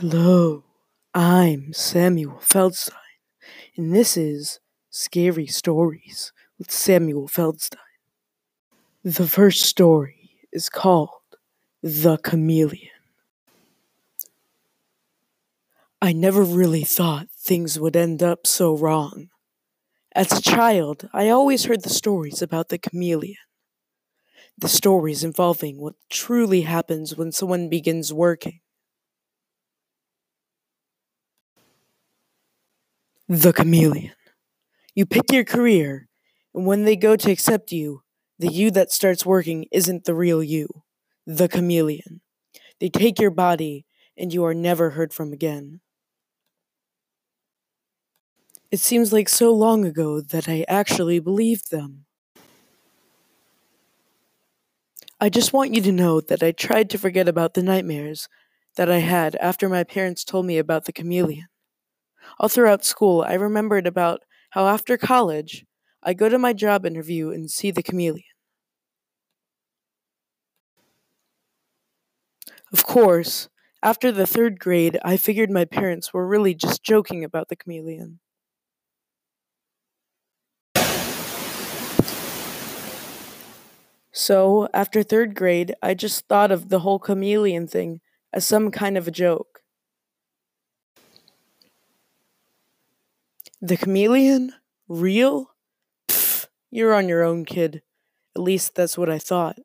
Hello, I'm Samuel Feldstein, and this is Scary Stories with Samuel Feldstein. The first story is called The Chameleon. I never really thought things would end up so wrong. As a child, I always heard the stories about the chameleon. The stories involving what truly happens when someone begins working. The chameleon. You pick your career, and when they go to accept you, the you that starts working isn't the real you, the chameleon. They take your body, and you are never heard from again. It seems like so long ago that I actually believed them. I just want you to know that I tried to forget about the nightmares that I had after my parents told me about the chameleon. All throughout school, I remembered about how after college, I go to my job interview and see the chameleon. Of course, after the third grade, I figured my parents were really just joking about the chameleon. So, after third grade, I just thought of the whole chameleon thing as some kind of a joke. The chameleon? Real? Pfft, you're on your own, kid. At least that's what I thought.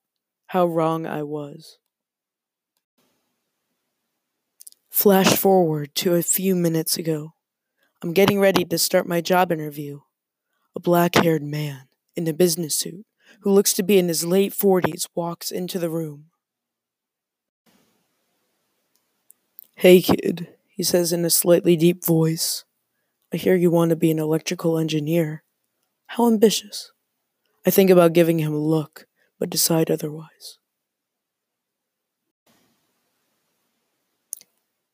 How wrong I was. Flash forward to a few minutes ago. I'm getting ready to start my job interview. A black haired man in a business suit who looks to be in his late 40s, walks into the room. Hey, kid, he says in a slightly deep voice. I hear you want to be an electrical engineer. How ambitious. I think about giving him a look, but decide otherwise.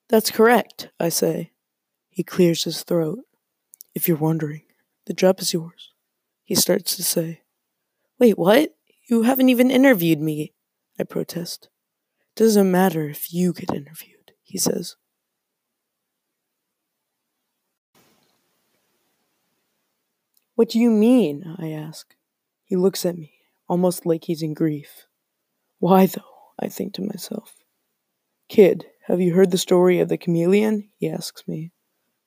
That's correct, I say. He clears his throat. If you're wondering, the job is yours, he starts to say. Wait, what? You haven't even interviewed me, I protest. Doesn't matter if you get interviewed, he says. What do you mean? I ask. He looks at me, almost like he's in grief. Why, though? I think to myself. Kid, have you heard the story of the chameleon? He asks me.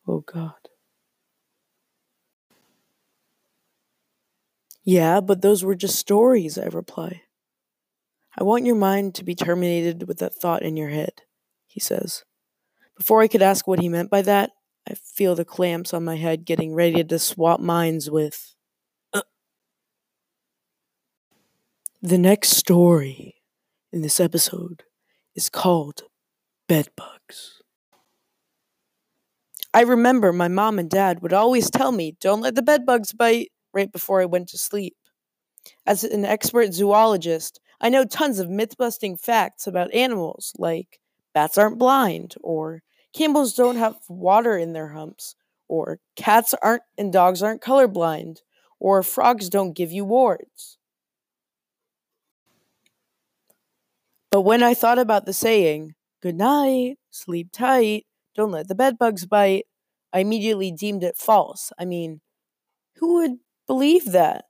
Oh, God. Yeah, but those were just stories, I reply. I want your mind to be terminated with that thought in your head, he says. Before I could ask what he meant by that, I feel the clamps on my head getting ready to swap minds with. Uh. The next story in this episode is called Bedbugs. I remember my mom and dad would always tell me, don't let the bedbugs bite right before I went to sleep. As an expert zoologist, I know tons of myth busting facts about animals, like bats aren't blind, or camels don't have water in their humps, or cats aren't and dogs aren't colorblind, or frogs don't give you warts. But when I thought about the saying, good night, sleep tight, don't let the bedbugs bite, I immediately deemed it false. I mean, who would believe that.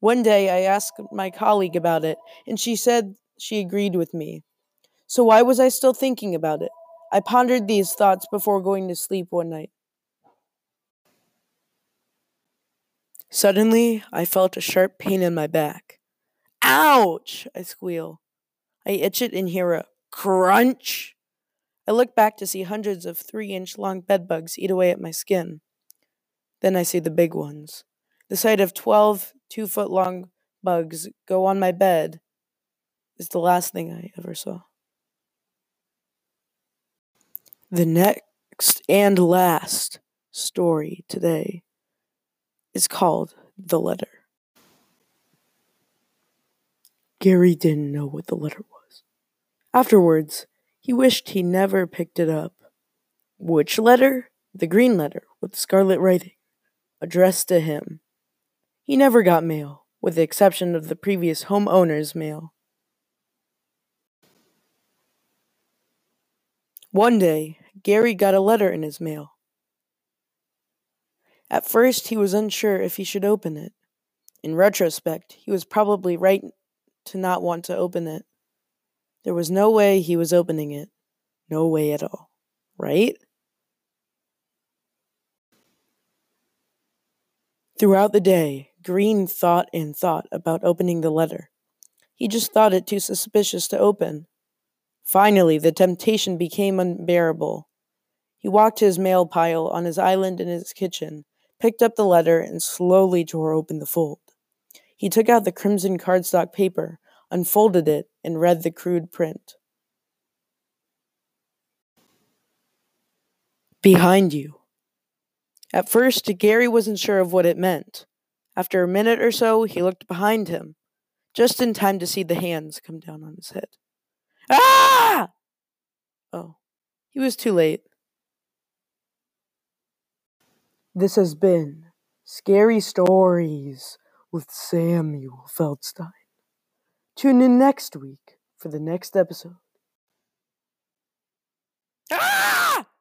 One day I asked my colleague about it, and she said she agreed with me. So why was I still thinking about it? I pondered these thoughts before going to sleep one night. Suddenly, I felt a sharp pain in my back. Ouch! I squeal. I itch it and hear a crunch. I look back to see hundreds of three inch long bedbugs eat away at my skin. Then I see the big ones. The sight of 12 two foot long bugs go on my bed is the last thing I ever saw. The next and last story today is called The Letter. Gary didn't know what the letter was. Afterwards, he wished he never picked it up. Which letter? The green letter with scarlet writing, addressed to him. He never got mail, with the exception of the previous homeowner's mail. One day, Gary got a letter in his mail. At first, he was unsure if he should open it. In retrospect, he was probably right to not want to open it. There was no way he was opening it. No way at all. Right? Throughout the day, Green thought and thought about opening the letter. He just thought it too suspicious to open. Finally, the temptation became unbearable. He walked to his mail pile on his island in his kitchen, picked up the letter, and slowly tore open the fold. He took out the crimson cardstock paper, unfolded it, and read the crude print. Behind you. At first, Gary wasn't sure of what it meant. After a minute or so, he looked behind him, just in time to see the hands come down on his head. Ah! Oh, he was too late. This has been Scary Stories with Samuel Feldstein. Tune in next week for the next episode.